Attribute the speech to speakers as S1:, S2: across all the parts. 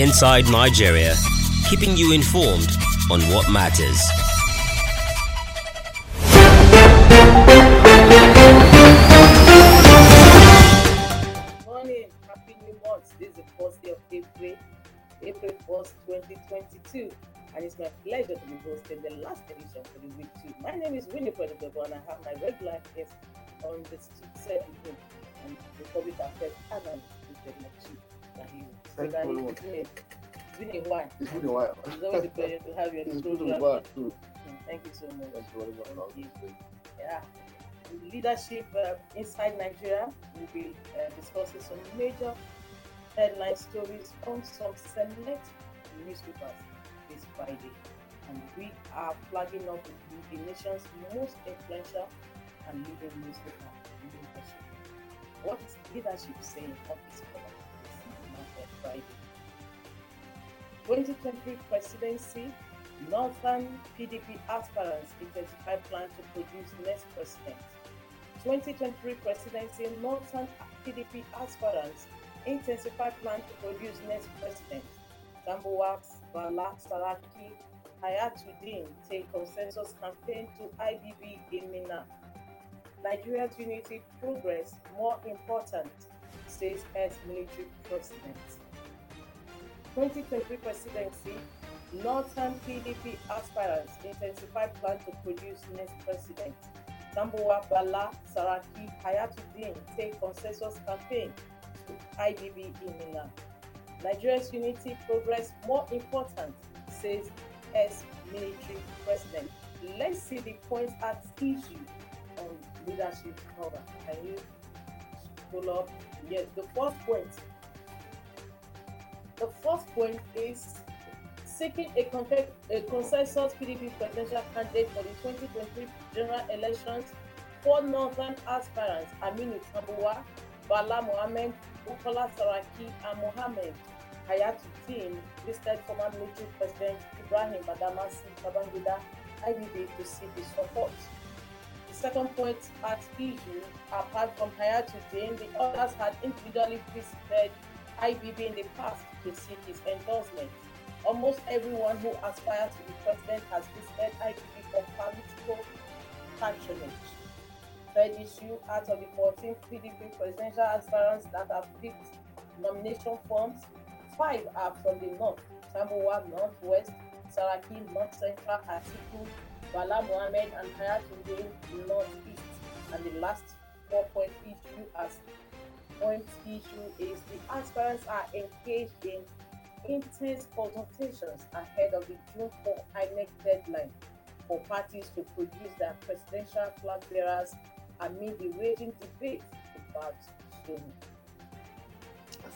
S1: Inside Nigeria, keeping you informed on what matters.
S2: morning, happy new month. This is the first day of April, April 1st, 2022. And it's my pleasure to be hosting the last edition for the week two. My name is Winnie Predictable and I have my regular guest on the set and the public affairs analyst, Mr. Machi Rahiu. So
S3: Thank
S2: that
S3: you very
S2: is- it's been a- it's been a while.
S3: It's been a while.
S2: It's always a pleasure to have you on the program.
S3: back too.
S2: Thank you so much.
S3: Thank you very much.
S2: Thank you. Yeah. Leadership uh, inside Nigeria. We'll be uh, discussing some major headline stories on some select newspapers this Friday. And we are flagging up with the nation's most influential and leading newspaper leadership. What is leadership saying on this Friday? 2023 presidency Northern PDP aspirants intensify plan to produce next president. 2023 presidency Northern PDP aspirants intensify plan to produce next president. Tambuwal Bala Saraki Hayatuddin take consensus campaign to IBB in Minna. Nigeria's unity progress more important, says ex-military president. 2023 presidency Northern PDP aspirants intensify plan to produce next president. Tambuwal Bala Saraki Hayatuddin take consensus campaign to IBB in Minna. Nigeria's unity progress more important, says ex-military president. Let's see the points at issue on leadership cover. Can you pull up? Yes, the first point. The first point is seeking a, a consensus PDP presidential candidate for the 2023 general elections. for northern aspirants, Aminu Tambuwal, Bala Mohammed, Bukola Saraki, and Mohamed Mohammed Hayatuddin, listed former military president Ibrahim Badamasi Babangida, IBB, to seek his support. The second point at issue, apart from Hayatuddin, the others had individually visited IBB in the past seek his endorsement. Almost everyone who aspires to be president has visited IBB for political patronage. Third issue, out of the 14 PDP presidential aspirants that have picked nomination forms, five are from the north, Tambuwal Northwest, Saraki North Central, Atiku, Bala Mohammed, and Hayatuddin Northeast. And the last four-point issue as point issue is the aspirants are engaged in intense consultations ahead of the June 4 INEC deadline for parties to produce their presidential flag bearers amid the raging debate about zoning.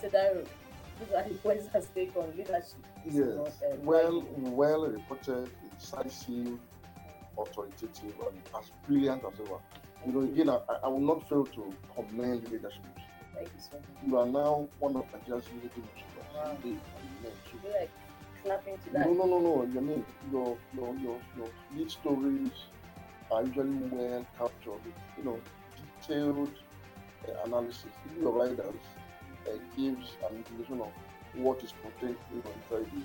S2: Sedaro, these are the points at stake on leadership. This is not,
S3: Yes.
S2: uh,
S3: Well, well reported, decisive, authoritative, and as brilliant as ever. You know, again, I, I will not fail to commend leadership.
S2: Thank you.
S3: You are now one of Nigeria's leading
S2: Wow.
S3: newspapers. Indeed, and men too.
S2: I feel like clapping to that.
S3: No, no, no, no. You mean your your your your lead stories are usually well captured. You know, detailed uh, analysis. Even your writers uh, gives an indication of what is contained you know, inside the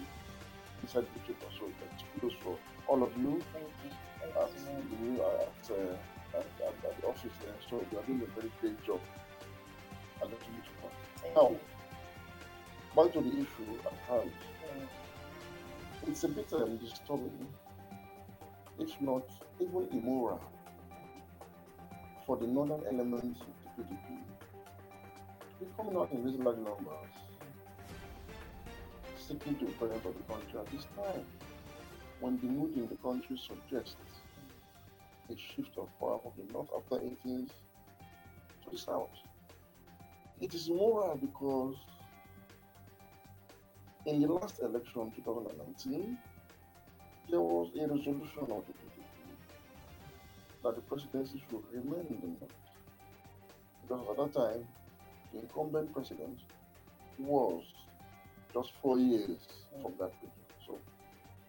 S3: inside the paper. So it's kudos for all of you
S2: Thank you. Thank
S3: at
S2: you
S3: the new at, uh, at, at, at the office there. So you are doing a very great job. Now, back to the issue at hand. It's a bit um, disturbing, if not even immoral, for the northern elements of the PDP to be coming out in these large numbers, seeking to president of the country at this time, when the mood in the country suggests a shift of power from the north after 80s to the south. It is immoral because in the last election, 2019, there was a resolution of the PDP that the presidency should remain in the north. Because at that time, the incumbent president was just four years from that region. So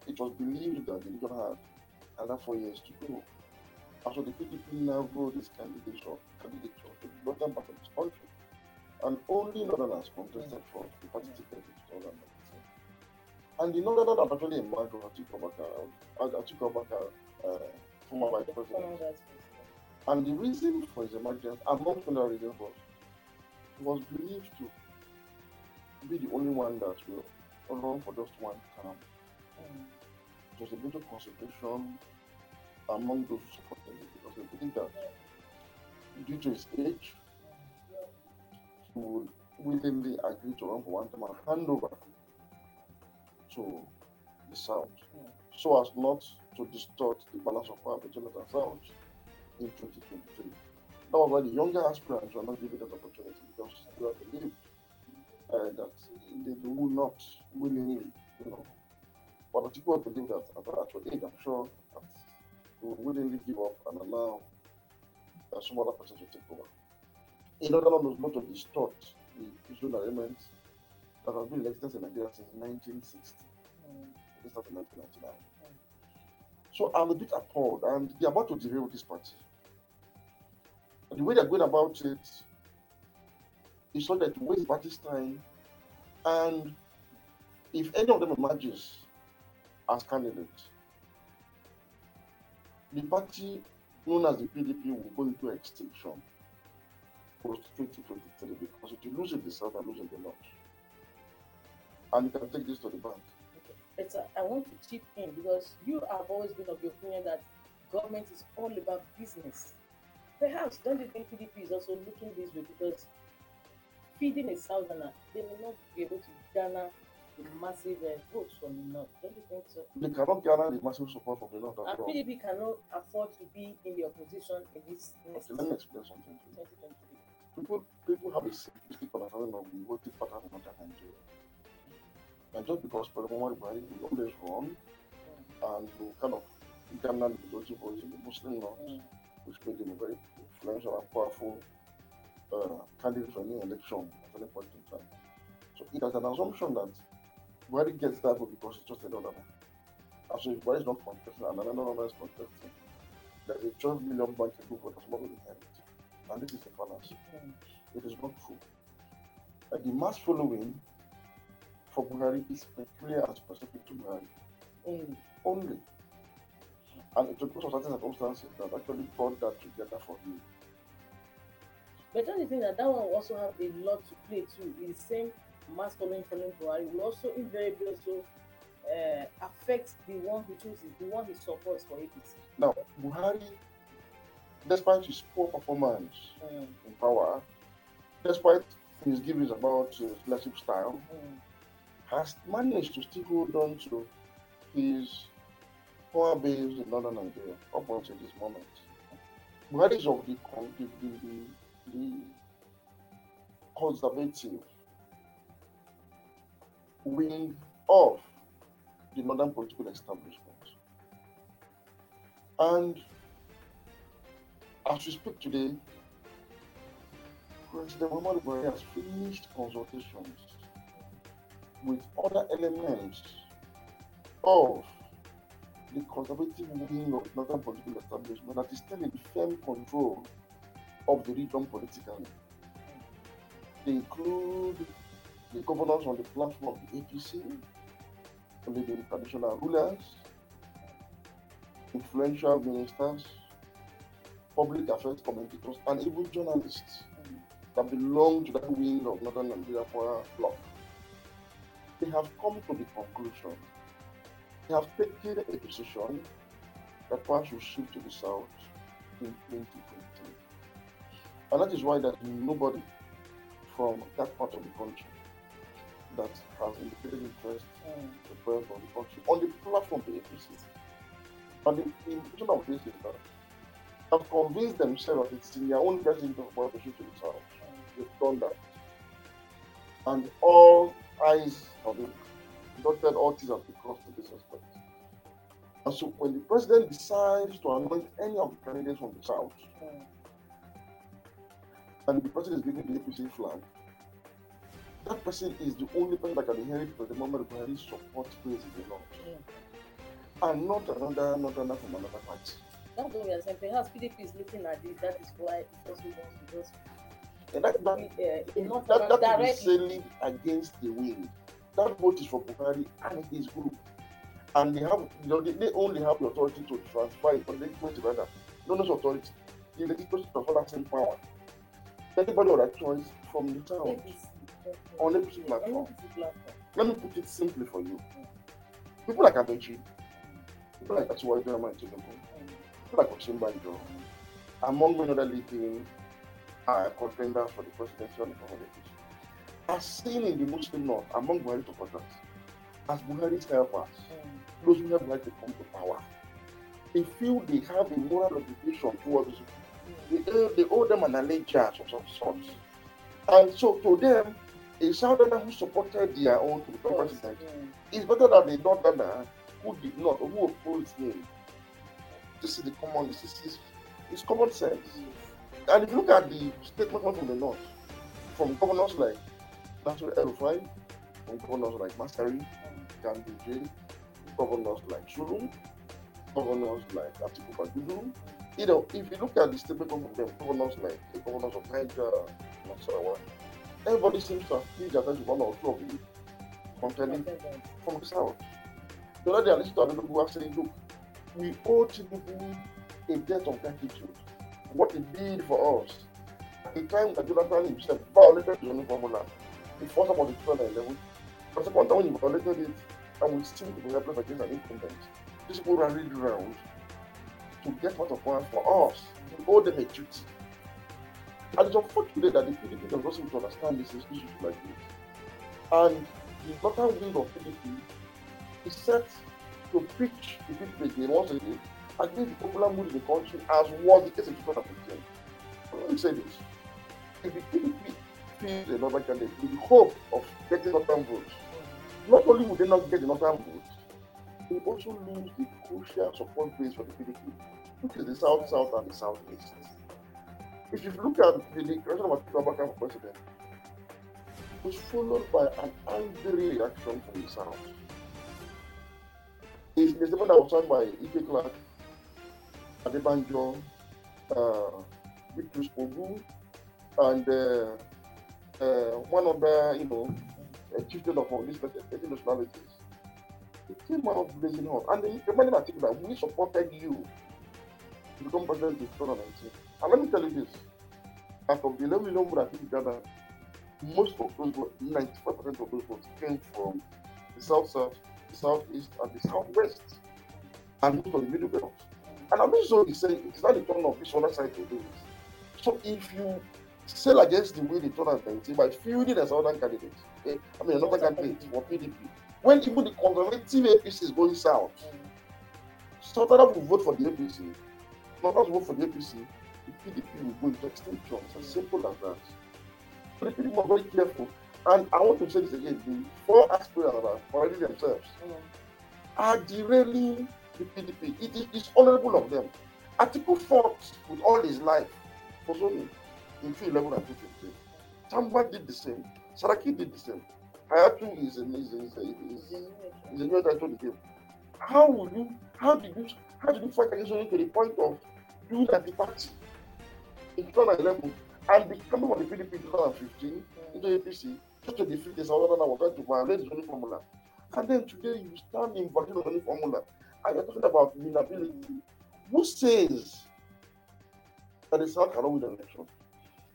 S3: it was believed that the region had another four years to go. After the PDP now wrote its candidature, candidature to the northern part of this country, and only Northerners contested for the party ticket in 2019. And the northern that actually emerged was Atiku Abubakar, Atiku Abubakar, uh, former vice president. And the reason for his emergence, among other reasons, was he was believed to be the only one that will run for just one term.
S2: Mm.
S3: It was a little consultation among those who supported him because they believed that due to his age, would willingly agree to run for one term and hand over to the South
S2: Mm.
S3: so as not to distort the balance of power between North and South in 2023. That was why the younger aspirants were not given that opportunity because they were believed uh, that they will not willingly, you know. But Atiku believe that at actual age, I'm sure that they will willingly give up and allow uh, some other person to take over. In order not, not to distort the usual arrangements that have been elected in Nigeria since 1960.
S2: Mm.
S3: It started in 1999. So I'm a bit appalled, and they're about to derail this party. And the way they're going about it is so that to waste party's time, and if any of them emerges as candidate, the party known as the PDP will go into extinction post 2023 because if you lose in the south and lose the north. And you can take this to the bank.
S2: But uh, I want to chip in because you have always been of the opinion that government is all about business. Perhaps don't you think PDP is also looking this way because feeding a southerner, they may not be able to garner the massive uh, votes from the north. Don't you think so?
S3: They cannot garner the massive support from the north
S2: And. PDP cannot afford to be in the opposition in this next
S3: Okay, let me explain something to you.
S2: 2023.
S3: People, people have a simplistic understanding of the voting pattern in northern Nigeria. And just because President Buhari will always run and will kind of garner the majority votes in the Muslim north,
S2: Mm.
S3: which made him a very influential and powerful uh, candidate for any election at any point in time. So it has an assumption that Buhari gets that vote because it's just another dollar. And so if Buhari is not contesting and another number is contesting, there's a 12 million bank vote that's not going to inherit. And this is a.
S2: Mm.
S3: It is not true. The mass following for Buhari is peculiar and specific to Buhari
S2: Only.
S3: only. And it took certain circumstances that actually brought that together for him.
S2: But don't you think that that one also have a lot to play too? In the same mass following following Buhari will also invariably also uh, affect the one he chooses, the one he supports for APC.
S3: Now, Buhari, despite his poor performance
S2: Mm,
S3: in power, despite his givings about his leadership style,
S2: mm,
S3: has managed to still hold on to his power base in northern Nigeria up until this moment. Buhari is of the, the, the, the, the conservative wing of the northern political establishment. And speak today, President Muhammadu Buhari has finished consultations with other elements of the conservative wing of northern political establishment that is still in firm control of the region politically. They include the governors on the platform of the APC, the traditional rulers, influential ministers, public affairs commentators, and even journalists that belong to that wing of Northern Nigeria power bloc. They have come to the conclusion, they have taken a decision that power should shift to the south in 2023. And that is why there's nobody from that part of the country that has indicated interest
S2: Mm.
S3: to prepare for the country on the platform of the APC. And the the implication of this is that have convinced themselves that it's in their own best interest for to shift to the south. They've done that. And all eyes have been dotted, all T's have been crossed to this respect. And so when the president decides to anoint any of the candidates from the south,
S2: Mm.
S3: and the president is giving the APC flag, that person is the only person that can inherit President Muhammadu Buhari's support base in the north.
S2: Mm.
S3: And not another, not another from another party.
S2: That's what we are saying. Perhaps PDP is looking at this. That is why it also wants to just
S3: And that, that,
S2: be, uh,
S3: that, that
S2: directly.
S3: sailing against the wind. That vote is for Buhari and his group. And they have, you know, they, they only have the authority to transfer it, or the legitimate rather, no no authority. The legitimate transfer that same power. Anybody other choice from the town. On APC platform.
S2: Platform.
S3: Let me put it simply for you. People like Abenchi, people like Atuwa Ijoma and Tinubu, like Osinbajo, among many other leading uh, contenders for the the politics, are seen in the Muslim North among Buhari supporters as Buhari's helpers, those who have Buhari to come to power. They feel they have a moral obligation towards they, owe- they owe them an allegiance of some sort. And so to them, a southerner who supported their own to become president is better than the northerner who did not who opposed him. This is the common is, it's, common sense. And if you look at the statement from the north, from governors like Nasir El Rufai, from governors like Masari, Gandhi governors like Shulun, governors like Atiku Bagudu, you know, if you look at the statement from them, governors like the governors of Niger, Nasarawa, everybody seems to have paid attention to one or two of the contending from the south. The other day, I listened to another who was saying, look, we owe Tinubu a debt of gratitude. What he did for us. At the time that Jonathan himself violated the only formula, he forced about the 2011. The second time when he violated it, and we still to be helpless against an incumbent, these people rallied around to get what of one for us. We owe them a duty. And it's unfortunate that the PDP does not seem to understand these issues like this. And the northern wing of PDP is set to preach the PDP again once again against the popular mood in the country as was the case in 2015. Let me say this. If the PDP feels another candidate with the hope of getting northern votes, not only would they not get the northern votes, they also lose the crucial support base for the PDP, which is the south, south, and the southeast. If you look at the declaration of Atiku Abubakar for president, it was followed by an angry reaction from the south. It's the statement that was signed by E.K. Clark, Adebanjo, uh, Victor Spogu, and uh, uh, one other, you know, uh, chieftain of these nationalities. It came out blazing hot. And they reminded Atiku that we supported you to become president in 2019. And let me tell you this out of the 11 million votes that he gathered, most of those votes, 95% of those votes came from the south south, the southeast, and the southwest, and most of the middle belt. And I'm so he said it's not the turn of this other side to do it. So if you sail against the way the turn has been by fielding a southern candidate, eh, I mean another candidate for PDP, when even the conservative APC is going south, Southerners will vote for the APC, Northerners will vote for the APC, the PDP will go into extinction. It's as simple as that. But the must be very careful. And I want to say this again: the four aspirants that are already themselves mm. are derailing the PDP. It is it's honorable of them. Atiku fought with all his life for zoning in 2011 and 2015. Tamba did the same. Saraki did the same. Hayatu is a is a, is a, is a, is a new title game. How will you? How did you? How did you fight against zoning to the point of doing anti-party in 2011 and becoming of the PDP in 2015 into APC just to defeat the Southern was trying to violate the zoning formula. And then today you stand in violation of the zoning formula and you're talking about winnability. Who says that the South cannot win the election?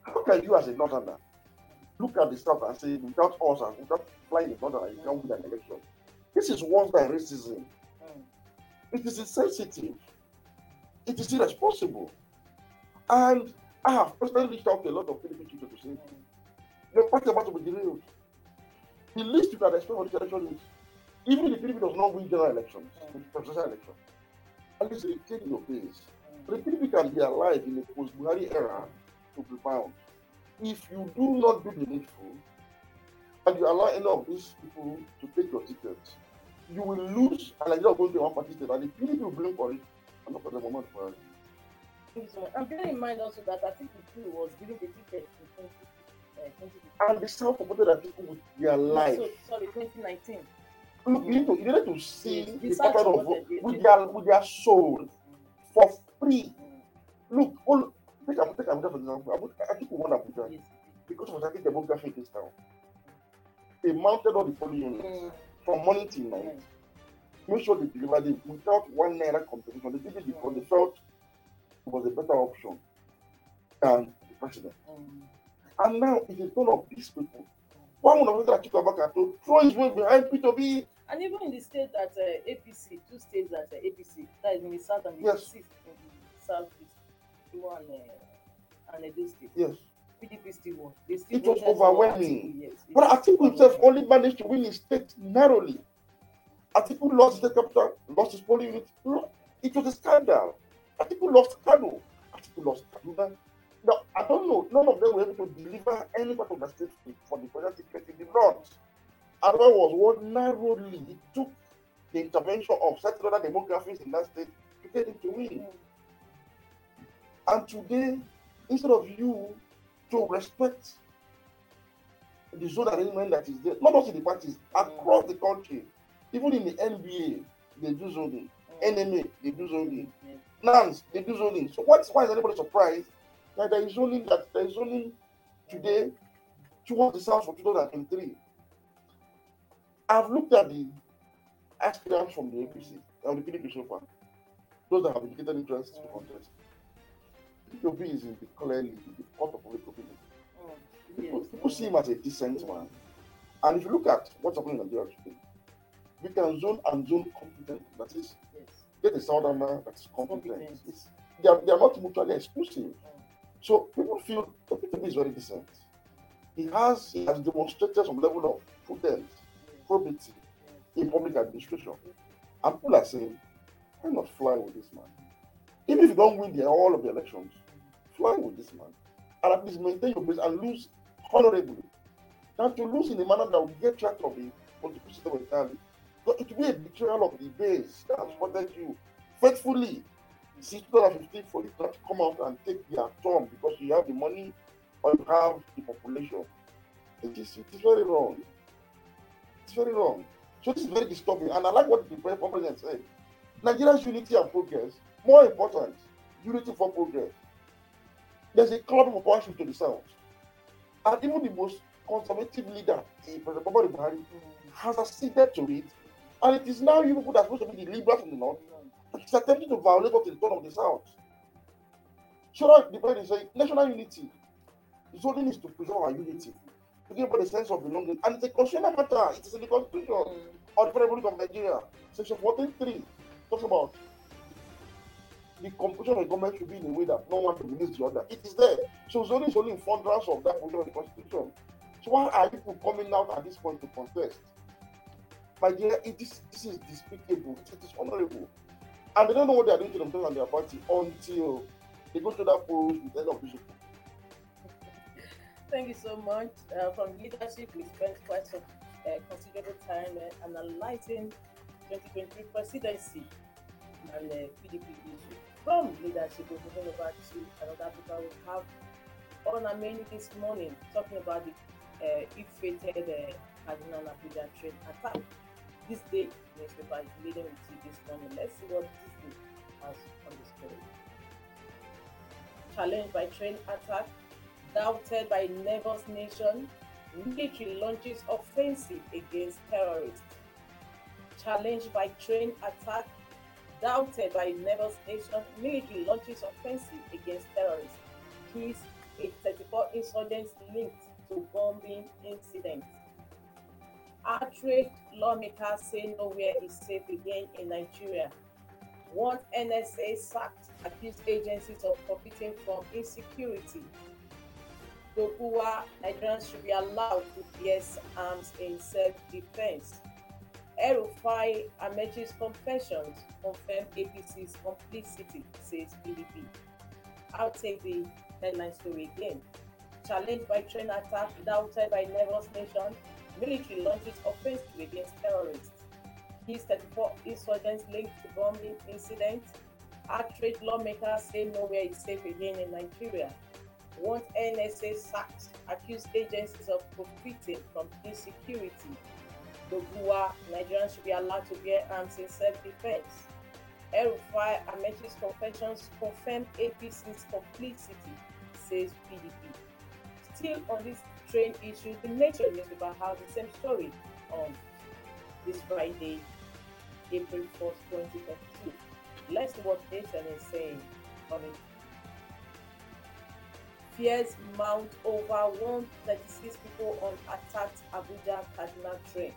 S3: How can you as a northerner look at the South and say without us and without flying the northern you can't win an election? This is worse than racism. Hmm. It is insensitive. It is irresponsible. And I have personally reached out to a lot of PDP people to say, your party about to be derailed. The least you can expect for this election is, even if the PDP does not win general elections, the presidential election, at least retain your base. The PDP can be alive in a post-Buhari era to be bound. If you do not do the needful, and you allow any of these people to take your tickets, you will lose, and like you're going to one party state, and the PDP will blame for it, and not for the moment for it.
S2: So, and bear in mind also that Atiku too was giving the ticket in 20, uh, 2015.
S3: And the South supported that people with their life.
S2: So, sorry, 2019.
S3: Look, you need to, you need to see
S2: Yes, the
S3: pattern of
S2: it.
S3: with their with their soul for free. Look, all take Abuja, take Abuja for example. Abuja, I think we won Abuja
S2: Yes.
S3: because of certain demographic in this town. they mounted all the polling units
S2: Mm.
S3: from morning till night. Make sure they delivered it without one naira contribution. They did it because they felt it was a better option than the president.
S2: Mm.
S3: And now it is one of these people. One would have Atiku Abubakar to throw his weight behind Peter Obi.
S2: And even in the state that uh, APC, two states that uh, APC, that is in the south and the
S3: Yes.
S2: east, in the southeast, Imo and, uh, and Edo state,
S3: Yes.
S2: PDP still won. They still
S3: It was overwhelming.
S2: Yes,
S3: But Atiku himself only managed to win his state narrowly. Atiku lost state capital, lost his polling unit. It was a scandal. Atiku lost Kano. Atiku lost Kaduna. Now, I don't know. None of them were able to deliver any part of the state for the ticket. They did not. Adwa was won narrowly. It took the intervention of certain other demographics in that state to get him to win. And today, instead of you to respect the zone arrangement that is there, not just in the parties, across the country, even in the NBA, they do zoning. NMA, they do zoning. NANS, they do zoning. So what's why is anybody surprised there is zoning that there is zoning today towards the south for 2003? I've looked at the aspirants from the APC and the PDP so far, those that have indicated interest to contest. PDP is in the clearly in the court of public opinion.
S2: Oh,
S3: people,
S2: Yes.
S3: people see him as a decent man. And if you look at what's happening in Nigeria today, we can zone and zone competent. That is,
S2: Yes.
S3: get a southerner that's competent.
S2: Competent.
S3: They, are, they are not mutually exclusive. Oh. So people feel the Peter Obi is very decent. He has he has demonstrated some level of prudence, probity in public administration. And people are saying, why not fly with this man? Even if you don't win the, all of the elections, fly with this man. And at least maintain your base and lose honorably. Than to lose in a manner that will get track of the political system entirely. It will be a betrayal of the base that supported you faithfully since 2015 for you to come out and take their turn because you have the money or you have the population. It is, it is very wrong. It's very wrong. So this is very disturbing. And I like what the pre- president said. Nigeria's unity and progress, more important, unity for progress. There's a cloud of power shift to the south. And even the most conservative leader, President Muhammadu Buhari, has acceded to it. And it is now you people that are supposed to be the liberals in the north Attempting to violate what is done of the South. Should the president say national unity? It's only needs to preserve our unity, to give people a sense of belonging. And it's a constitutional matter. It is in the Constitution
S2: Mm.
S3: of the Republic of Nigeria. Section 43 talks about the composition of the government should be in a way that no one dominates the other. It is there. So zoning is only in furtherance of that provision of the Constitution. So why are people coming out at this point to contest? My dear, it is, this is despicable. It is dishonorable. And they don't know what they are doing to themselves and their party until they go to that polls with end of this.
S2: Thank you so much. Uh, from leadership, we spent quite some uh, considerable time uh, analyzing 2023 presidency and uh, PDP issue. From leadership, we're moving over to another people we have on our menu this morning, talking about the uh, ill-fated uh, Kaduna Abuja train attack. This day, newspaper is leading with you this morning. Let's see what this day has on the story. Challenged by train attack, doubted by neighbors nation, military launches offensive against terrorists. Challenged by train attack, doubted by neighbors nation, military launches offensive against terrorists. Kills a 34 insurgents linked to bombing incident. Outraged lawmakers say nowhere is safe again in Nigeria. Want NSA sacked, accused agencies of profiting from insecurity. Doguwa, Nigerians should be allowed to bear arms in self-defense. El-Rufai Amaechi's confessions confirm APC's complicity, says PDP. I'll take the headline story again. Challenged by train attack, doubted by nervous nation, military launches offensive against terrorists. These 34 insurgents linked to bombing incident. Outraged lawmakers say nowhere is safe again in Nigeria. Want NSA sacked, accused agencies of profiting from insecurity. Doguwa, Nigerians should be allowed to bear arms in self-defense. El-Rufai Amaechi's confessions confirm APC's complicity, says PDP. Still on this train issue, the Nation newspaper has the same story on this Friday, April 4th, 2022. Let's see what Nation is saying on it. Fears mount over 136 people on attacked Abuja Kaduna train.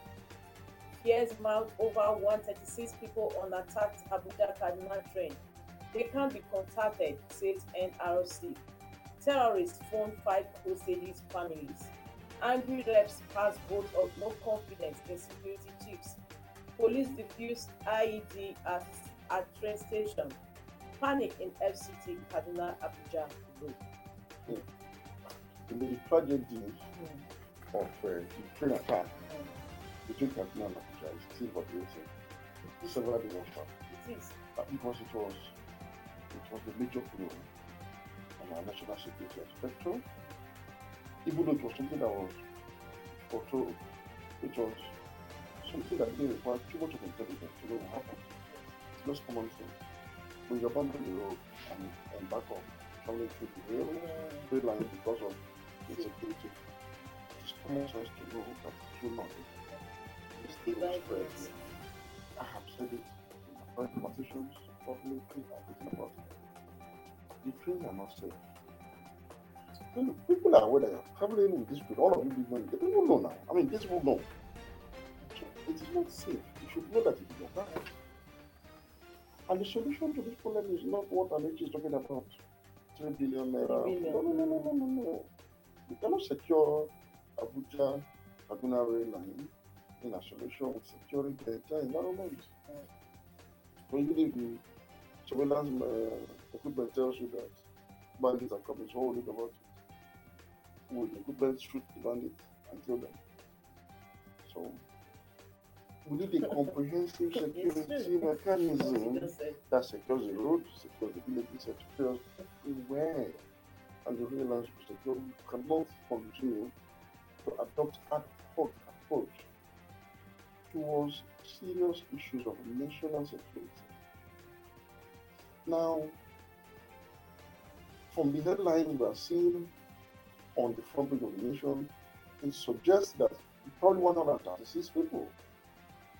S2: Fears mount over 136 people on attacked Abuja Kaduna train. They can't be contacted, says NRC. Terrorists phone five hostages families. Angry reps pass vote of no confidence in security chiefs. Police defuse IED at, at train station. Panic in FCT Kaduna Abuja Road.
S3: In the tragedy
S2: Hmm,
S3: of uh, the train attack
S2: hmm.
S3: between Kaduna and Abuja is still evaluating. Several days after.
S2: It is.
S3: uh, because it was it was a major blow our national security spectrum. It was something that was foretold, it was something that didn't require too much of intelligence to know what happened. It's just common sense. When you abandon the road and embark on traveling through the rail, rail line because of insecurity, it's common sense to know that it be. This thing will spread.
S2: Developments.
S3: I have said it in my conversations, publicly, I've written about it. The trains are not safe. People are aware that traveling with this road, all of you big money, the people know now. I mean, these people know. It is not safe. You should know that it is not right. And the solution to this problem is not what Amaechi is talking about. Three billion naira. No, no, no, no, no, no. You cannot secure Abuja Kaduna rail line in isolation with securing the entire environment. So even if the surveillance uh, equipment tells you that bandits are coming, so what will do about it? Will the equipment shoot the bandits and kill them? So we need a comprehensive security mechanism that secures the road, secures the villages, secures everywhere. And the rail lines will secure. We cannot continue to adopt ad hoc approach towards serious issues of national security. Now, from the headline we are seeing on the front page of the nation, it suggests that probably 136 people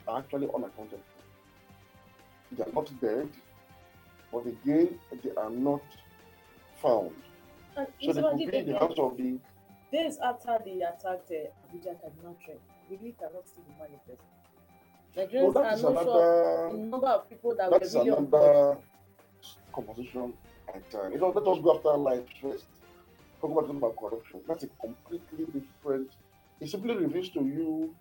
S3: are actually unaccounted for. They are not dead, but again, they are not found.
S2: And
S3: So they could be in the hands of the
S2: days after they attacked uh, Abuja Kaduna train, really cannot see the manifest. Nigerians
S3: that
S2: are not sure the number of people that,
S3: that
S2: were really
S3: another conversation entirely. You know, let us go after life first. Talk about, about corruption. That's a completely different. It simply reveals to you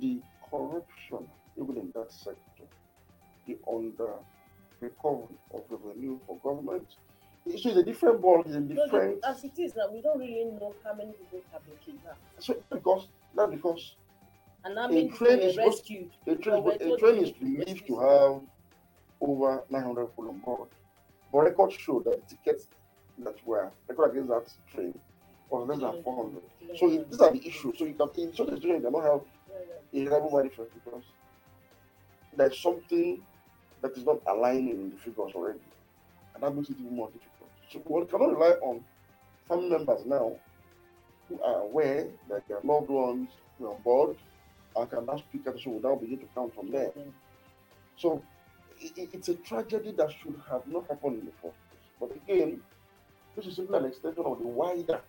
S3: the corruption even in that sector, the under recovery of revenue for government. So it's a different ball. It's a
S2: No,
S3: different.
S2: as it is now, we don't really know how many people have been kidnapped
S3: So because that because
S2: and how many
S3: train is supposed-
S2: rescued.
S3: A train, is- a train is
S2: need to be
S3: believed to have over 900 people on board. But records show that tickets that were recorded against that train was less than 400. So these are the issues. So you can, in such a situation, you cannot have a reliable manifest because there's something that is not aligning in the figures already. And that makes it even more difficult. So one cannot rely on family members now who are aware that their loved ones were on board and can now speak and so will now begin to count from there. So it's a tragedy that should have not happened place. But again, this is simply an extension of the wider,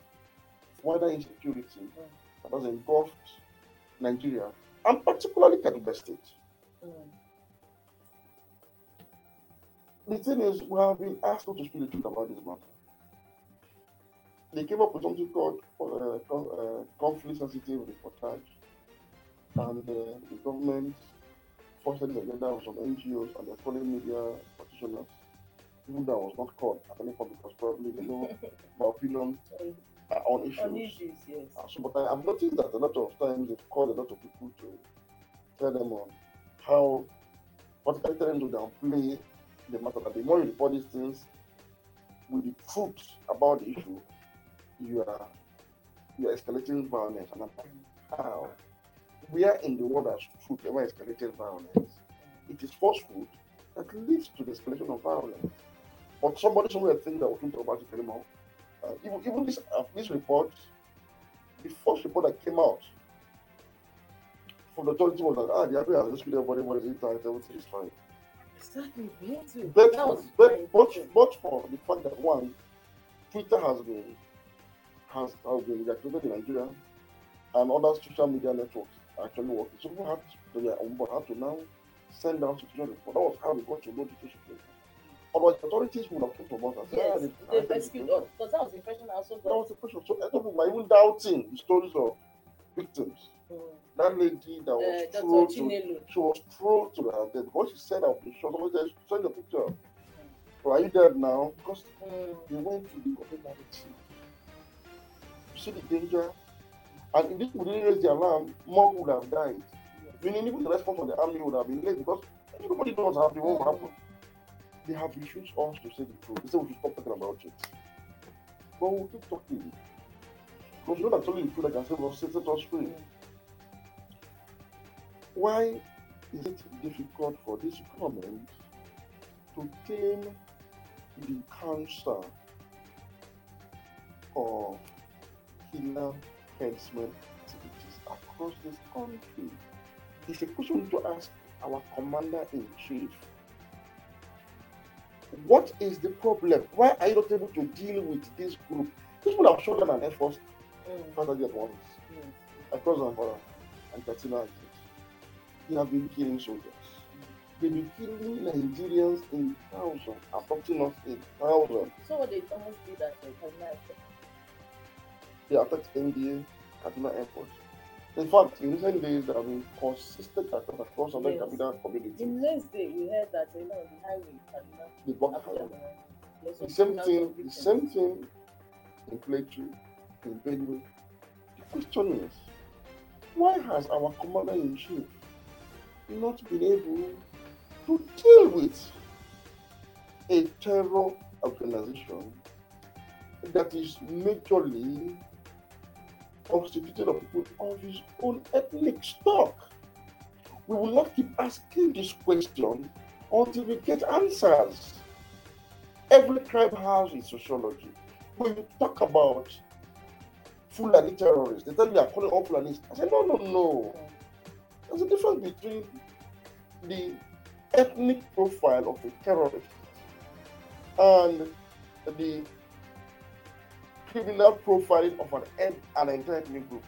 S3: wider insecurity that has engulfed Nigeria and particularly Kaduna State.
S2: Mm.
S3: The thing is, we have been asked not to speak the truth about this matter. They came up with something called uh, uh, conflict sensitive reportage, and uh, the government forced this agenda on some NGOs and the calling media practitioners, even though I was not called at any point because probably they know my opinion uh, on issues.
S2: on issues, yes.
S3: Uh, so, but I, I've noticed that a lot of times they've called a lot of people to tell them on how, what can tell them to downplay the matter. That the more you report these things with the truth about the issue, you are you are escalating violence. And I'm like, how? Where in the world has truth ever escalated violence? It is falsehood that leads to the escalation of violence. But somebody somewhere thinks that we can't talk about it anymore. Uh, even, even this uh, this report the first report that came out from the authority was that ah, the army has rescued everybody, what is it, everything is fine.
S2: Exactly. Me too.
S3: But, but, but, but for the fact that one, Twitter has been has, has been reactivated in Nigeria, and other social media networks actually working. So people have to, they are on board, have to now send out situation report. That was how we got to know the situation report. Otherwise, the authorities would have talked about us.
S2: Yes, rescued us because that was the impression I also
S3: That was the question. So a people are even doubting the stories of victims.
S2: Mm.
S3: That lady that was
S2: Dr.
S3: thrown to she was thrown to her death. What she said out the shot, somebody said, send your picture. So are you dead now? Because
S2: Mm.
S3: they went to the narrative. You see the danger? And if this people didn't raise the alarm, more would have died. Meaning even the response of the army would have been late because everybody knows how the what will happen. They have refused us to say the truth. They say we should stop talking about it. But we'll keep talking. Because you know that's only the truth that can save us, set us free. Why is it difficult for this government to tame the cancer of killer herdsmen activities across this country? It's a question to ask our commander in chief. What is the problem? Why are you not able to deal with this group? This would have shown an effort
S2: Mm.
S3: faster at once
S2: Mm.
S3: across Zamfara and Katsina. They have been killing soldiers. They've been killing Nigerians in thousands, approaching us in thousands.
S2: So what they almost did that for Kaduna Airport.
S3: They attacked NDA, Kaduna Airport. In fact, in recent days, there have been consistent attacks across other
S2: Yes. The
S3: communities.
S2: next day we heard that you know on the highway Kaduna
S3: The
S2: after
S3: fire. The same thing, the same thing in Plateau, in Benue. The question is, why has our commander in chief not been able to deal with a terror organization that is majorly constituted of people of his own ethnic stock? We will not keep asking this question until we get answers. Every tribe has its sociology. When you talk about Fulani terrorists, they tell me I'm calling all Fulanis. I say, no, no, no. There's a difference between the ethnic profile of a terrorist and the criminal profiling of an, an entire ethnic group.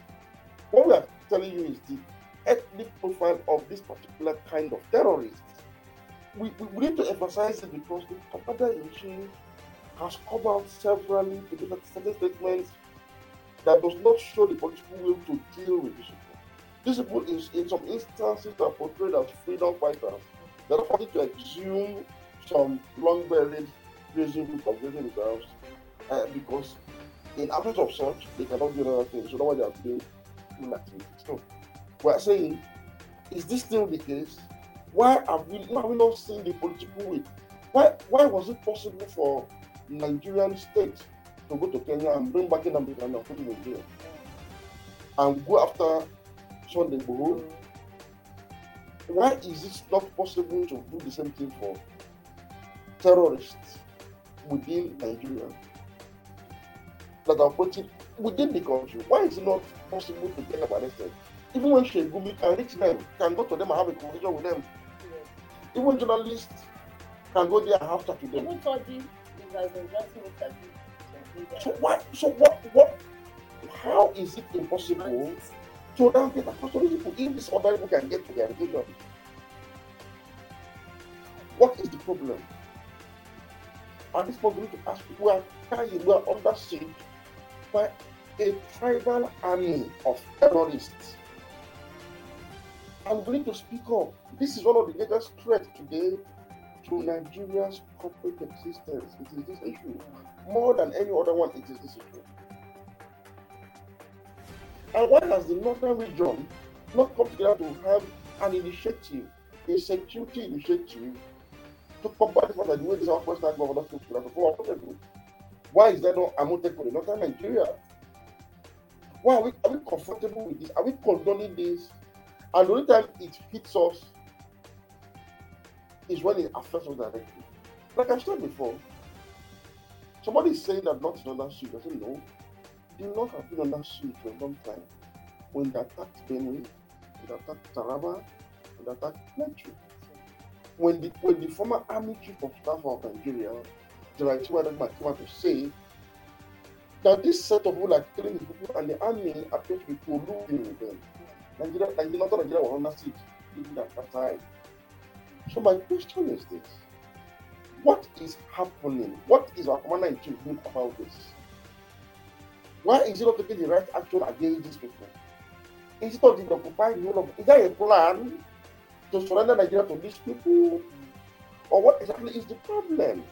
S3: What we are telling you is the ethnic profile of this particular kind of terrorist. We, we, we need to emphasize it because the in chief has come out severally to certain statements that does not show the political will to deal with these people. These people, is, in some instances, are portrayed as freedom fighters that are wanting to exhume some long buried reason of themselves uh, because, in absence of such, they cannot do another thing. So, that's why they are doing full activity. So, we are saying, is this still the case? Why have we, have we not seen the political will? Why, why was it possible for Nigerian state to go to Kenya and bring back in America and put him in jail and go after Sunday?
S2: Mm.
S3: Why is it not possible to do the same thing for terrorists within Nigeria that are operating within the country? Why is it not possible to get them arrested? Even when Sheikh Gumi can reach them, can go to them and have a conversation with them.
S2: Yes.
S3: Even journalists can go there and have chat with them.
S2: Even Toji it has been granting.
S3: So why? So what? What? How is it impossible to now get across to people if these other people can get to their education? What is the problem? At this we need to ask who are carrying, we are under siege by a tribal army of terrorists. I'm going to speak up. This is one of the greatest threats today to Nigeria's corporate existence. It is this issue more than any other one, it is this issue. And why has the northern region not come together to have an initiative, a security initiative, to combat the fact that the way the southwestern governors came together? Why is there no Amotekun in northern Nigeria? Why are we, are we comfortable with this? Are we condoning this? And the only time it hits us is when it affects us directly. Like I said before, somebody is saying that not in other sheep. I say no. the North have been under siege for a long time. When they attacked Benue, they attacked Taraba, when they attacked Plateau. When the when the former army chief of staff of Nigeria, General Chiwadagma, came out to say that this set of people are killing people and the army appears to be colluding with them. Nigeria, Nigeria, not Nigeria was under siege even at that time. So my question is this: What is happening? What is our commander in chief doing about this? Why is he not taking the right action against these people? It not the the whole of is there a plan to surrender Nigeria to these people? Or what exactly is the problem?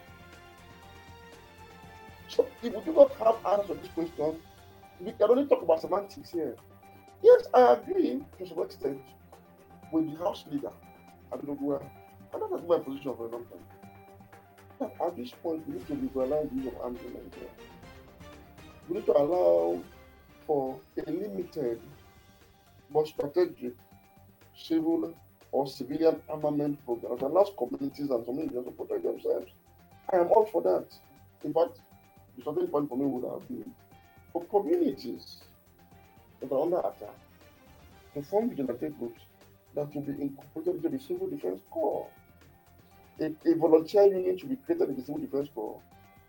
S3: So if we do not have answers to this question, we can only talk about semantics here. Yes, I agree to some extent with the House leader, Abdullah, and that has been my position for a long time. That at this point, we need to liberalize the use of arms in Nigeria. We need to allow for a limited but strategic civil or civilian armament program that allows communities and communities to protect themselves. I am all for that. In fact, the starting point for me would have been for communities that are under attack to form vigilante groups that will be incorporated into the Civil Defense Corps. A, a volunteer union should be created in the Civil Defense Corps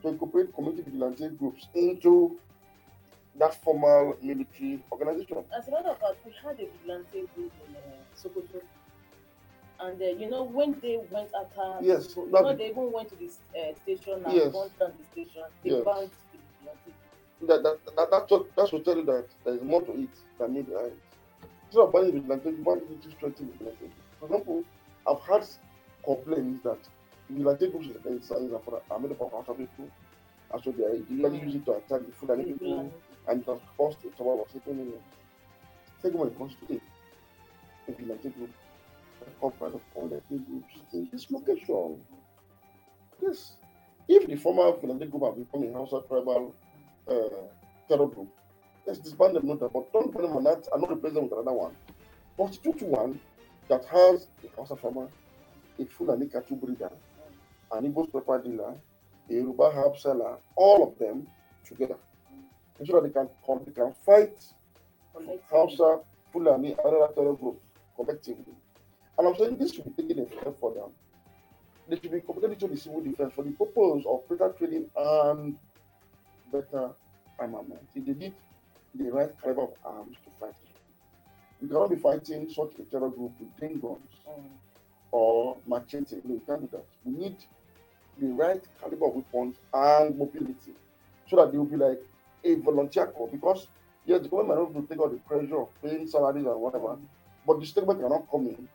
S3: to incorporate community vigilante groups into that formal military organization.
S2: As a matter of fact, we had a vigilante group in uh, Sokoto. And uh, you know, when they went after
S3: Yes,
S2: people, you know, they even went to the uh, station and
S3: Yes.
S2: burnt down the station. They
S3: Yes.
S2: burned the.
S3: That, that, that, that's what that's what tell you that there is more to it than meet the eye. Instead of buying vigilante, you it to strengthen vigilante. For example, I've had complaints that vigilante groups in signs are made up of Hausa people. And so they are- usually use it to attack the Fulani people.
S2: Fulani.
S3: and it has cost a total of million. Take when it comes to the vigilante group, of all the ethnic groups in this location. Yes. If the former vigilante group have become a Hausa tribal uh, terror group, let's disband them, not but don't put them on that and not replace them with another one. Constitute one that has a Hausa farmer, a Fulani cattle breeder, an Igbo pepper dealer, a Yoruba herb seller, all of them together so that they can they can fight. Hausa, Fulani, and other terror groups collectively. And I'm saying this should be taken a step further. They should be incorporated into the civil defense for the purpose of better training and better armament. If they need the right caliber of arms to fight. You cannot be fighting such a terror group with green guns
S2: Mm.
S3: or machete. No, you can't do that. We need the right caliber of weapons and mobility so that they will be like a volunteer corps. Because yes, the government might not be to take out the pressure of paying salaries and whatever, but the state government cannot come in.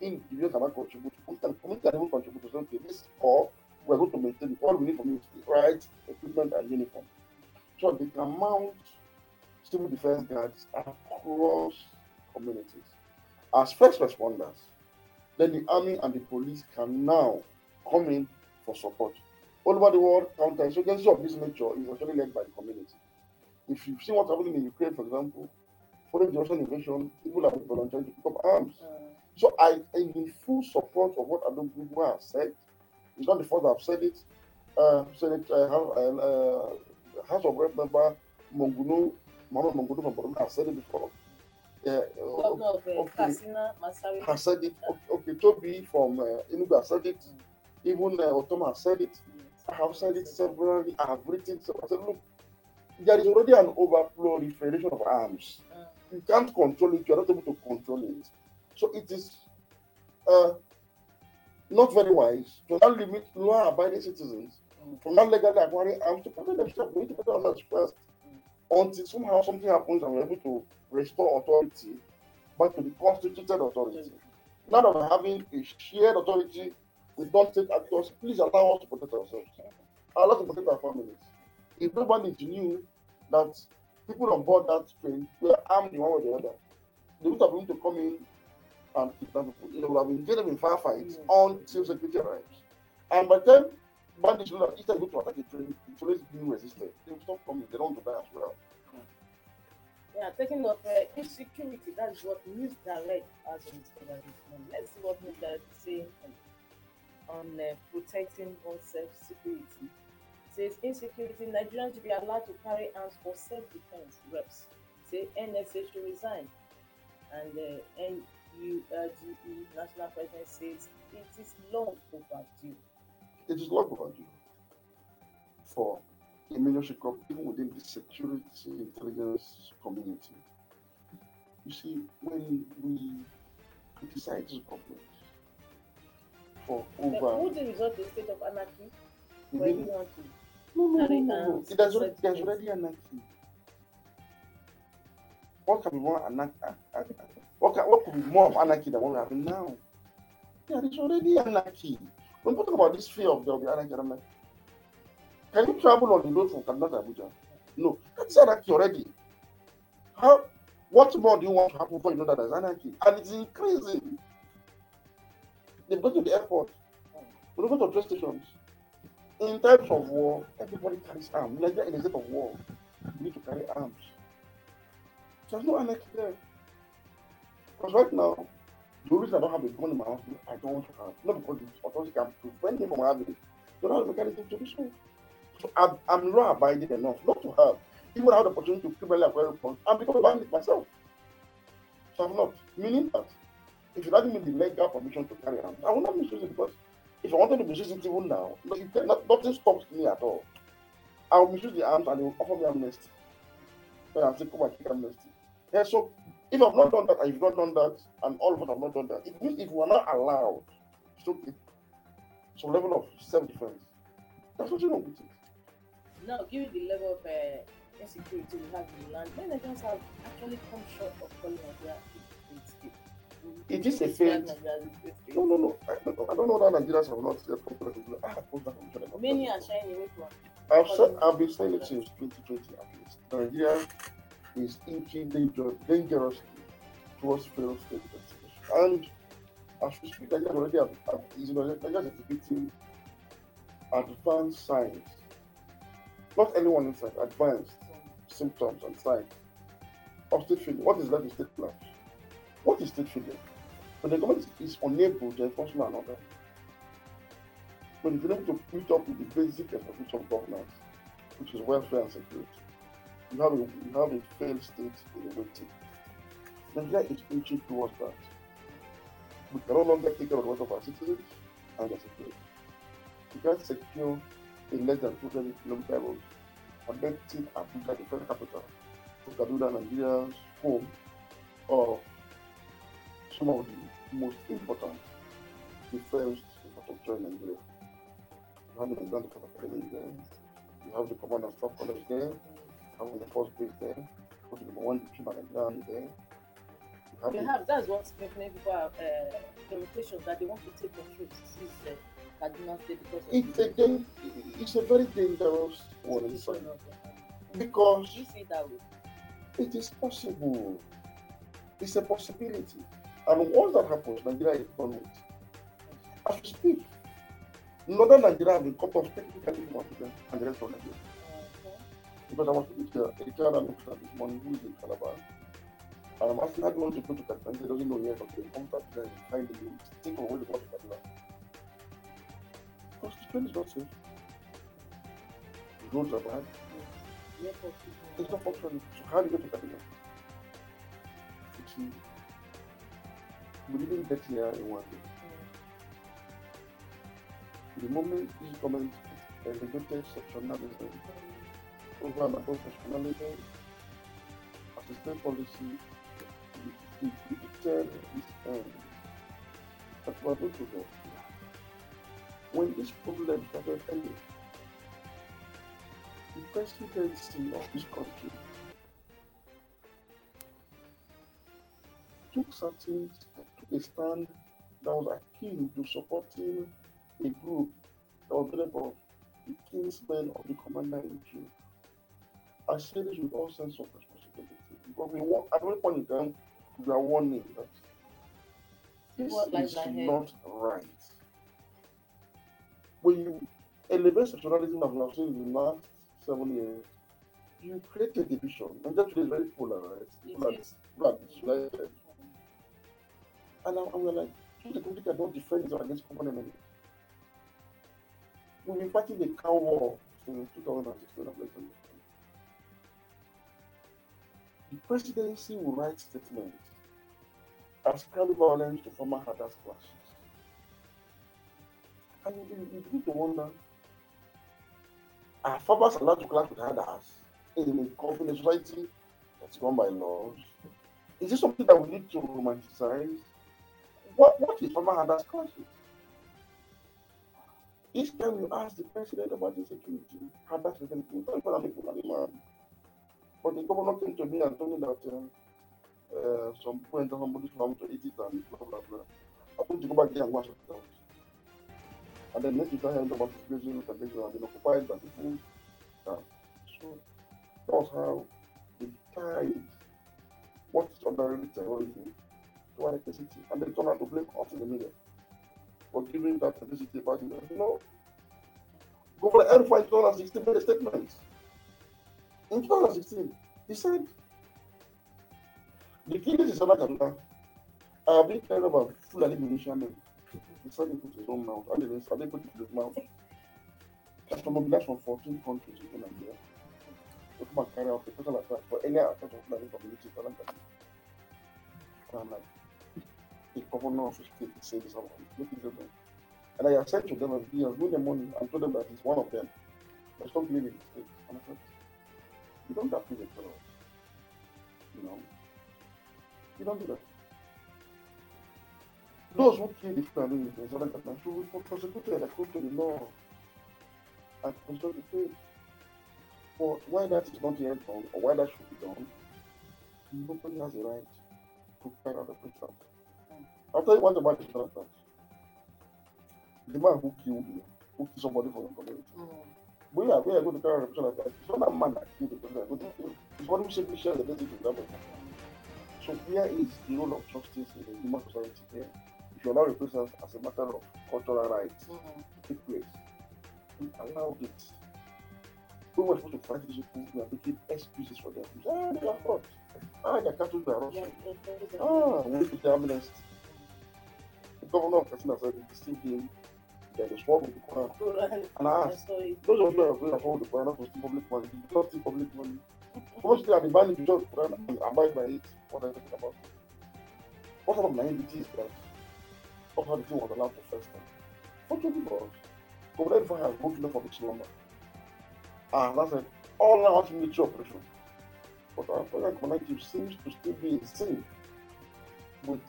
S3: Contribute. Community community can even contribute to this corps, we're going to maintain. All we need from you is the right equipment and uniform. So they can mount civil defense guards across communities as first responders. Then the army and the police can now come in for support. All over the world, counterinsurgency of this nature is actually led by the community. If you see what's happening in Ukraine, for example, following the Russian invasion, people have been volunteering to pick up arms.
S2: Mm.
S3: So I am in full support of what Ado Doguwa has said. It's not the first I've said it. Uh, Senate uh, House, uh, uh, House of Rep member Monguno, Mohamed Monguno from Borno has said it before. Yeah,
S2: Governor of uh,
S3: okay.
S2: Katsina, Masari.
S3: has said it. Okay, okay Toby from uh, Enugu has said it. Even uh, Ortom has said it. I have said it severally. I have written several. I said, look, there is already an overflow overproliferation of arms.
S2: Mm.
S3: You can't control it. You are not able to control it. So it is uh, not very wise to not limit law-abiding citizens
S2: Mm.
S3: from not legally acquiring arms to protect themselves. We need to first until somehow something happens and we're able to restore authority back to the constituted authority. That we're having a shared authority with non-state actors, please allow us to protect ourselves. Allow us to protect our families. If nobody knew that people on board that train were armed in one or the other, they would have been to come in and kidnap people. They would have engaged in firefights until security arrives. And by then, bandits know that instead to attack a train, it's always being resisted. They will stop coming. They don't to die as well.
S2: Yeah, taking of uh, insecurity, that's what News Direct has on this. Let's see what News Direct is saying on, on uh, protecting oneself security. It says insecurity, Nigerians should be allowed to carry arms for self-defense. Reps say NSA should resign. And the NULGE national president says it is long overdue.
S3: It is long overdue for a major shake-up even within the security intelligence community. You see, when we criticize the government for over
S2: Would the result in a state of anarchy for everyone to
S3: No, no, no, no, It has already, there's already anarchy. What can be more anarchy? What, what could be more of anarchy than what we have now? Yeah, there's already anarchy. When we talk about this fear of there will be anarchy, I'm like, can you travel on the road from Kaduna to Abuja? No, that's anarchy already. How? What more do you want to happen before you know that there's anarchy? And it's increasing. They go to the airport. We go to train stations. In times of war, everybody carries arms. Nigeria in a state of war, you need to carry arms. There's no anarchy there. Because right now, the reason I don't have a gun in my house, I don't have. Not because the authority can prevent me from having don't have the mechanism to do so. So I'm, I'm law abiding enough not to have. Even had the opportunity to criminally acquire weapons and become a myself. So I'm not. Meaning that if you don't give me the legal permission to carry arms, I will not misuse it because if I wanted to misuse it even now, no, nothing stops me at all. I will misuse the arms and they will offer me amnesty. Then I'll say, come and take amnesty. Yeah, so if I've not done that and you've not done that, and all of us have not done that, it means if we're not allowed take some level of self-defense, that's nothing wrong with it.
S2: now given the level of uh, insecurity we have in the land, many Nigerians have actually come short of calling Nigeria a great state.
S3: It is a failed-
S2: Nigeria as a great state.
S3: No, no, no. I don't, I don't know that Nigerians have not yet come to that. I have.
S2: Many are shying away from
S3: I've said, I've been saying it since 2020 at least. Nigeria is inching danger, dangerously towards failed state. And as we speak, Nigeria already have, exhibiting advanced signs. Not anyone inside, advanced symptoms and signs of state failure. What is that in state collapse? What is state failure? When the government is unable to enforce and order, when it's unable to meet up with the basic expectations of governance, which is welfare and security, you have a, a failed state in the waiting. Nigeria is inching towards that. We can no longer take care of the rights of our citizens and their security. We can't secure a less than 200 kilometer road connecting Abuja, the federal capital, to Kaduna, Nigeria's home, or some of the most important defense infrastructure in Nigeria. You have the Nigerian Defense Academy there, you have the Command and Staff College there, have the Force Base there, you have the number one Nigerian there. Have the-
S2: that's what people have uh, limitations that they want to take control to seize uh, Kaduna State because of
S3: it's a it's a very dangerous one in
S2: position
S3: fact,
S2: of the-
S3: because
S2: You see that way.
S3: it is possible. It's a possibility. And once that happens, Nigeria is done with. As we speak, northern Nigeria have been cut off technically from Africa and the rest of Nigeria. Because I was to a child and this morning who is in Calabar. And I'm asking how do you want to go to Kaduna? He doesn't know yet, but they come back there and find the of to Kaduna. Because the train is not safe. The roads are bad.
S2: The
S3: It's
S2: not-
S3: functioning. So how do you get to Kaduna? See, we didn't get here in one day. Mm. The moment this government elevated sectionalism over and above nationalism as a state policy, it this end. But we are going to go. When this problem started ending, the presidency of this country took certain took a stand that was akin to supporting a group that was made up of the kinsmen of the commander in chief. I say this with all sense of responsibility because we want, at one point in time we are warning that this is not right. When you elevate we have seen in the last seven years, you create a division. And that is very polarized. People are,
S2: It is.
S3: people are. And, I'm- we're like, so the community cannot defend itself against common enemy. We've been fighting the cow war 2016, 2016, the presidency will write statements ascribing violence to former herders clashes. And you, you, begin to wonder, are farmers allowed to clash with herders in a company society that's run by laws? Is this something that we need to romanticize? What, what is farmer herders clashes? Each time you ask the president about the security, herders is going to make man. But the governor came to me and told me that um, uh, some point somebody from to eat it and blah blah blah. I want to go back there and wash it out. And then next week I heard about the situation and they have been occupied by people. Um, so that was how they tied what is ordinarily terrorism to electricity. And they turned out to blame us in the media for giving that electricity back in the No. Governor El-Rufai in 2016 made a statement. In 2016, he said the killings in Southern Kaduna are being carried about Fulani militiamen. He said he put his own mouth, and they it. That's from mobilized from 14 countries out a in Southern Kaduna. And the state it I have said to them, he has made the money and told them that one of them. You don't have to terrorist. You know, you don't do that. Those who kill the family in Southern Qatar should be prosecuted according to the law and consult the faith. But why that is not yet done, or why that should be done, nobody has a right to carry out the prison. I'll tell you one about the Southern The man who killed you, who killed somebody from the community. We are, we are going to carry out a prison attack. It's not that man that killed the president. It's one who simply shares the with them. So where is the role of justice in the human society here? If you allow a person as a matter of cultural rights
S2: Mhm.
S3: to take place, we allowed it. We were supposed to fight these people, we are making excuses for them. Ah, they are not. Ah, their cattle
S2: Yeah,
S3: Russian.
S2: yeah, there is a-
S3: Ah, we need to be honest. The governor of Katsina said the still game, there is war with the Quran.
S2: Quran.
S3: And I asked, those of you who are going to follow the Quran for public money, you steal public money. Most people are demanding to judge the Quran and abide by it. What are you talking about? What sort of naivety is that? What how the thing was allowed to first time? Fortunately for us, Governor Ifeanyi has broken up for this number. And that's it. All has military operation. But our present commander seems to still be in sync with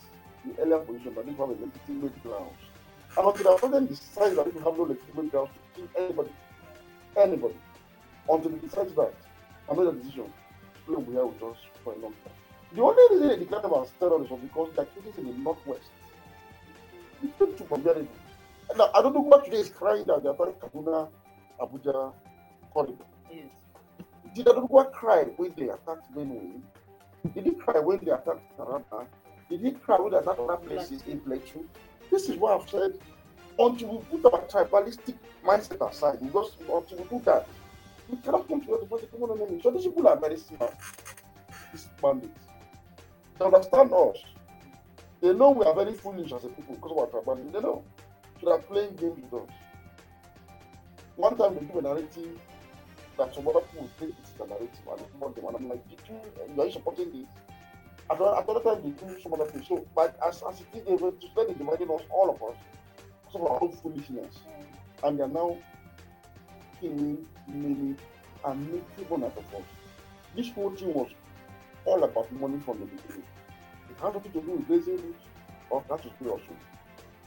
S3: the earlier position that this one is legitimate grounds. And until the president decides that we have no legitimate grounds to kill anybody, anybody, until he decides that, I made a decision. They will be here with us for a long time. The only reason they declared them as terrorists was because the activities in the northwest. It's not too unbearable. Now, I don't know what today is crying that they are attacking Kaduna, Abuja corridor.
S2: Yes.
S3: Did Adunkwa cry when they attacked Benue? Did he cry when they attacked Taraba? Did he cry when they attacked other places in Plateau? This is why I've said, until we put our tribalistic mindset aside, because until we do that, we cannot come together to fight the common enemy. So these people are very smart, these bandits. They understand us. They know we are very foolish as a people because of our tribalism. They know. So they're playing games with us. One time they give a narrative that some other people think it's the narrative and they support them. And I'm like, did you, you are you supporting this? At other, at other time, they do some other things. So, but as, as it is, they were just like dividing us, all of us, because of our own foolishness. Mm. And they're now killing, maiming, and making one out of us. This whole thing was all about money from the beginning. It has nothing to do with raising rich or cattle spray also.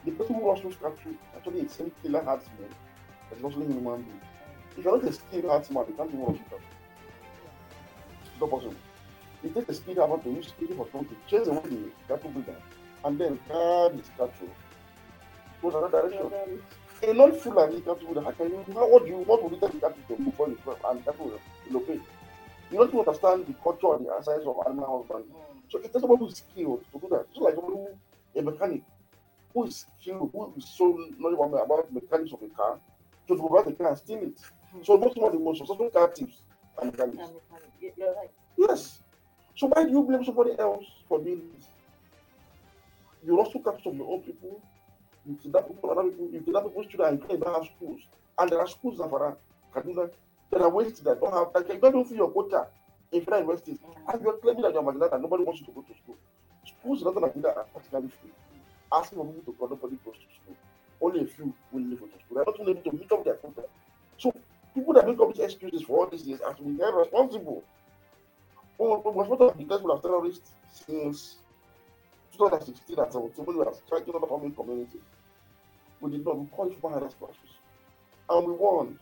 S3: The person who also cattle, actually, it's same killer herdsman, but it's also a human being. If you're not a skilled herdsman, you can't even worship them. It's not possible. It takes a skilled herdsman to use skill for something, chase away the cattle breeder, and then guard his cattle. Goes another direction. A non Fulani cattle breeder, how can you, how, what do you, what would you tell the cattle to before you come and cattle will relocate? You don't understand the culture and the science of animal husbandry. So it takes someone who is skilled to do that. Just like someone who, a mechanic, who is skilled, who is so knowledgeable about mechanics of a car, to provide the car and steal it. So most of the most successful car thieves are mechanics.
S2: And You're right.
S3: Yes. So why do you blame somebody else for doing this? You also some of your own people. You kidnap people, other people. You kidnap people's children and you don't have schools. And there are schools that are Kaduna there are wasted that don't have that you don't feel your quota in federal universities. And you're claiming that you're marginalized and nobody wants you to go to school. Schools in Northern Nigeria are practically free. Asking for people to go, nobody goes to school. Only a few will leave to school. They're not able to meet up their quota. So people that make up these excuses for all these years have to be held responsible. Oh, we were supposed to have been declared terrorists since 2016 and 17 when we were striking other family community. We did not. We called it human clashes. And we won.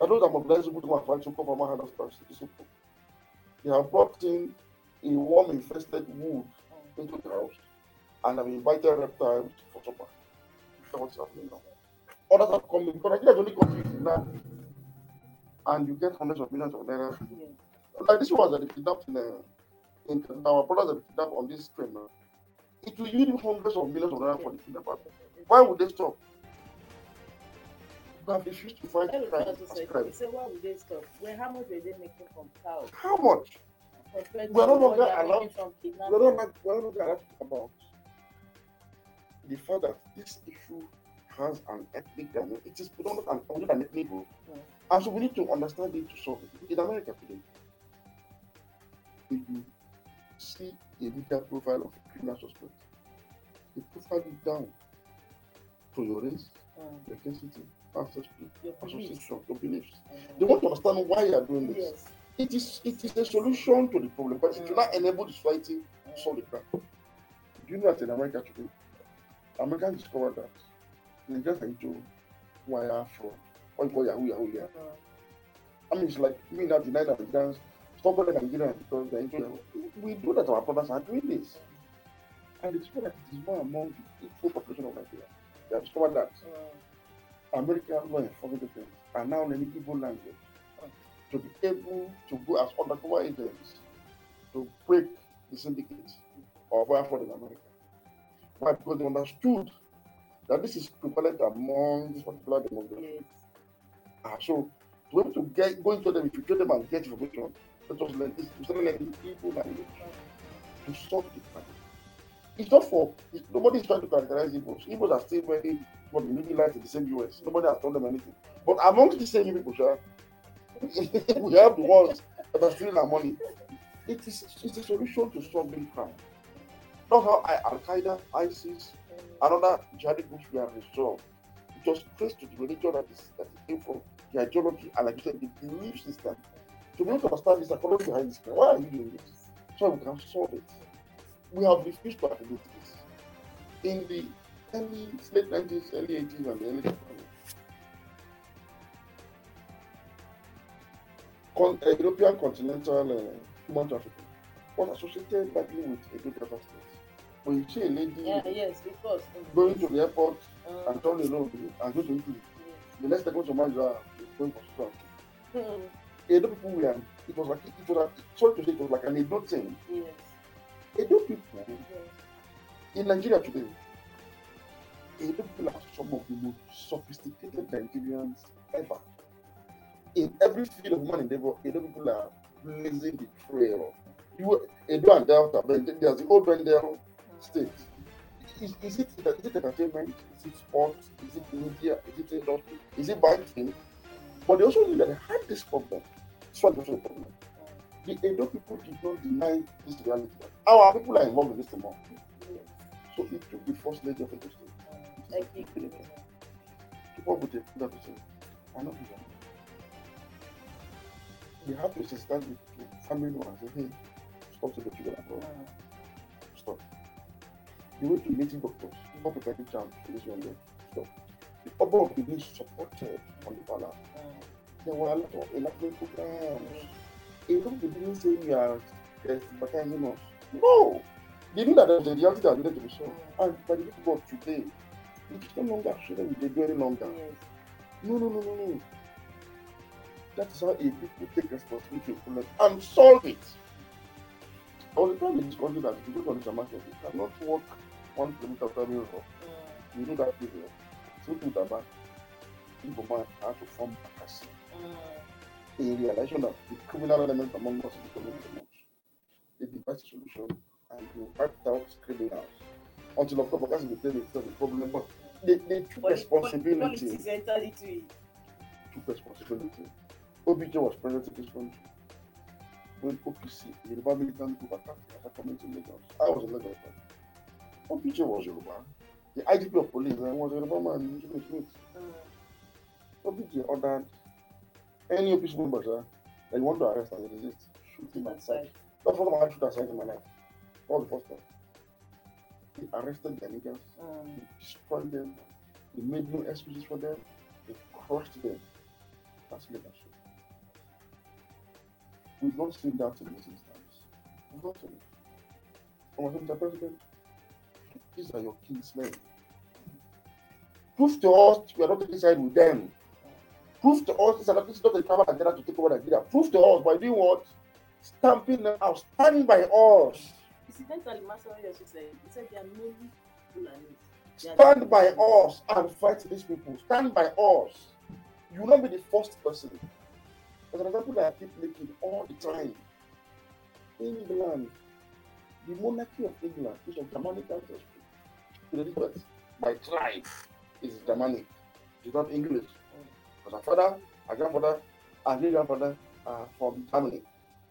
S3: I know that mobilizing people to go and fight to cover human rights clashes. They have brought in a worm infested wood into the house and have invited reptiles for supper. That's what's happening now. Others are coming because Nigeria is only country now. And you get hundreds of millions of naira.
S2: Yeah.
S3: Like this one that they kidnapped in, uh, in our brothers that kidnapped on this train now. It will yield hundreds of millions of dollars for the kidnappers. Why would they stop? They have refused to fight crime.
S2: what I said.
S3: crime.
S2: He why would they stop? Well, how much were they making from cows?
S3: How much?
S2: Compared
S3: We are
S2: to
S3: no longer
S2: are
S3: allowed-
S2: We're
S3: are not allowed to talk about the fact that this issue has an ethnic dimension. It is predominant and only an ethnic group.
S2: Mm.
S3: And so we need to understand it to solve it. In America today, if you see a media profile of a criminal suspect, they profile it down to your race,
S2: Mm.
S3: ethnicity, ancestry,
S2: Your
S3: association, your beliefs.
S2: Mm.
S3: They want to understand why you are doing this.
S2: Yes.
S3: It is it is a solution to the problem, but it will not enable the society to solve the problem. Do you know that in America today, Americans discovered that Nigerians are into wire fraud. What you call Yahoo Yahoo yeah.
S2: Mm.
S3: I mean it's like me now denying that Nigerians Nigerians because they're into We know that our brothers are doing this. And they discovered that it is more among the equal population of Nigeria. They have discovered that
S2: Mm.
S3: American law enforcement agents are now learning Igbo language to be able to go as undercover agents to break the syndicates of wire fraud in America. Why? Because they understood that this is prevalent among this particular demographic.
S2: Yes.
S3: Ah, so to be able to get go into them, infiltrate them and get information, let us learn this. We start learning Igbo to solve the problem. It's not for it, nobody is trying to characterize Igbos. Igbos are still very but living life in the same US. Nobody has told them anything. But amongst the same people, sure, we have the ones that are stealing our money. It is it's a solution to solving crime. Not how I, Al Qaeda, ISIS, and other jihadi groups we have resolved. Was traced to the religion that is that it came from, the ideology, and like you said, the belief system. To able to understand this psychology behind this why are you doing this? So we can solve it. We have refused to admit this. In the early late 90s, early 80s, and the early 2000s. Con- uh, European continental uh, human trafficking was associated badly with Edo Delta State. When you see a lady
S2: Yeah, yes, because
S3: going to the airport
S2: uh,
S3: and turn alone and go to Italy,
S2: yes.
S3: the next go to Manila, going for school.
S2: Mm.
S3: Edo people were, it was like, it was like, sorry to say, it was like an Edo thing.
S2: yes.
S3: Edo people
S2: Yes.
S3: in Nigeria today, Edo people are some of the most sophisticated Nigerians ever. In every field of human endeavor, Edo people are blazing the trail. You, Edo and Delta, but there's the old Bendel state. Is, is, it, is it entertainment? Is it sports? Is it media? Is it industry? Is it banking? But they also knew that they had this problem. This was also a problem. The Edo people did not deny this reality. Our people are involved in this tomorrow. So it took the first lady of Edo State.
S2: You-
S3: People with a that person are not doing They have to start with to family and say, hey, stop to the children abroad.
S2: Mm.
S3: Stop. You went to meeting doctors, not chance for this young girl. Stop. The number of being supported on the ballot.
S2: Mm.
S3: Enlightenment programs. A lot of people didn't say we are stigmatizing us. No! They knew that there was a reality that needed to be solved. And by the people of today, it is no longer children they any longer.
S2: Yes.
S3: No, no, no, no, no. That is how a people take responsibility for and solve it. I was trying to discuss that if you the market, you cannot walk one kilometer the road.
S2: Mm.
S3: You know that people. So to the back, people man how to form a castle.
S2: Mm.
S3: A realization that the criminal element among us is becoming too much. They devise a solution and they wiped out criminals. Until of course, because they tell it's not a problem, but they, they took
S2: poli-
S3: responsibility.
S2: Politics entered into it.
S3: took responsibility OBJ was president in this country. When OPC, the Yoruba militant group attacked as a community in Lagos. I was in Lagos. then. OBJ was Yoruba. The IGP of police was Yoruba man, Jimmy Smith.
S2: Mm.
S3: OBJ ordered any OPC member sir, that you want to arrest and resist, shoot him
S2: Outside.
S3: That's time I shoot aside in my life. Was the first time. He arrested the niggas,
S2: Mm.
S3: he destroyed them, he made no excuses for them, he crushed them. That's leadership. We've not seen that in recent times. We've not seen it. I Mr. President, these are your kinsmen. Prove to us we are not taking side with them. Prove to us this is not, this is not a travel agenda to take over Nigeria. Prove to us by doing what? Stamping them out, standing by us.
S2: Incidentally, Master also said, he said they are mainly Fulani.
S3: Stand by us and fight these people. Stand by us. You will not be the first person. As an example that I keep making all the time. England, the monarchy of England is of Germanic ancestry. Elizabeth, by tribe, is Germanic. It's not English. Our father, our grandfather, our great grandfather are from Germany.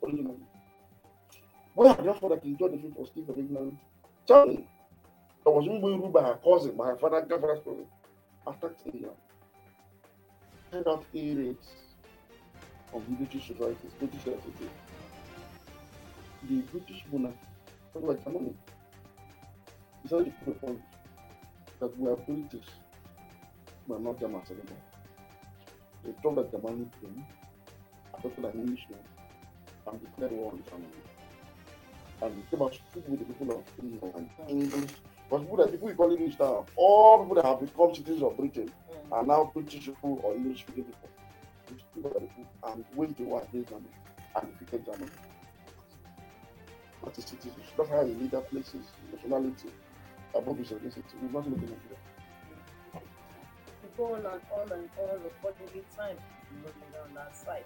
S3: Originally. When our grandfather, King George V, was king of England, Germany. I was being by her cousin, by her father, grandfather's cousin, attacked England. Head out A of the British societies, British society. The British monarchy, was like Germany. To put point that we are British, we are not Germans anymore. They dropped that Germanic thing, adopted an English name, and declared war on Germany. And they came out to with the people of England, English because people that people we call English now, all people that have become citizens of Britain
S2: Mm.
S3: are now British people or English speaking people. People the and wage the war against Germany and defeated Germany. That is citizenship. That's how a leader places nationality above his ethnicity. We've not looked at Nigeria.
S2: To go on and on and on. Unfortunately, time is moving down that side,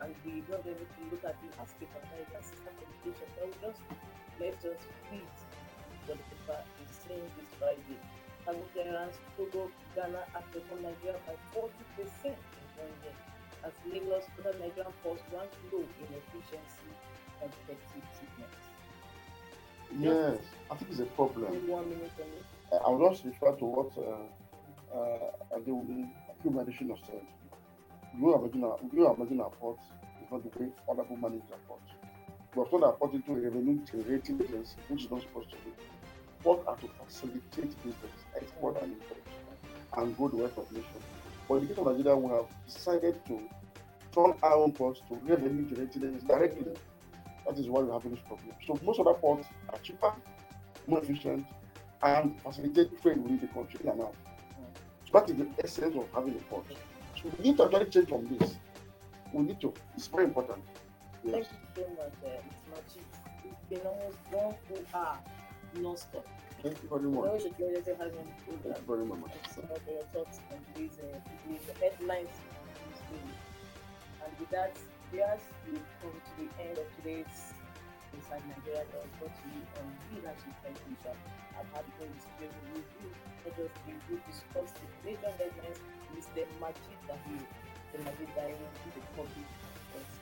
S2: and we don't to look at the aspect of Nigerian system education. Then we just let us read what the paper is saying this Friday. Clearance, Togo, Ghana, Africa, Nigeria by 40% in one year. As Lagos, other Nigerian ports rank low in efficiency and effectiveness.
S3: Yes, I think it's a problem.
S2: One minute.
S3: I will just refer to what uh, uh, the Human Edition has said. You imagine our, you imagine our port is not the way other people manage their port. We have turned our port into a revenue generating agency, which is not supposed to be. Port are to facilitate business, export and import, and grow the wealth of nation. But in the case of Nigeria, we have decided to turn our own ports to revenue generating agencies directly. That is why we have this problem. So most other ports are cheaper, more efficient, and facilitate trade within the country and out. That is the essence of having a port. So we need to actually change from this. We need to. It's very important. Yes.
S2: Thank you so much, uh, Ms. Machi. It's been almost one full hour non-stop.
S3: Thank you very much. Thank you very much.
S2: Thank you so much for your thoughts on today's, uh, today's headlines. And with that, come to the end of today's Inside Nigeria um, that was brought to you on Leadership Television. I've had a discussion with you, not just will discuss the major headlines the Majid Dahir, the Majid Dahir to the public analyst.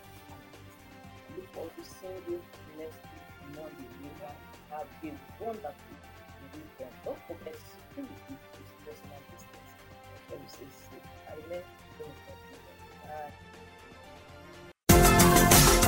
S2: Look forward to seeing you next week, Monday. Will have a wonderful weekend. Don't forget, security is personal business. Let me say. I remain Bye. Ah.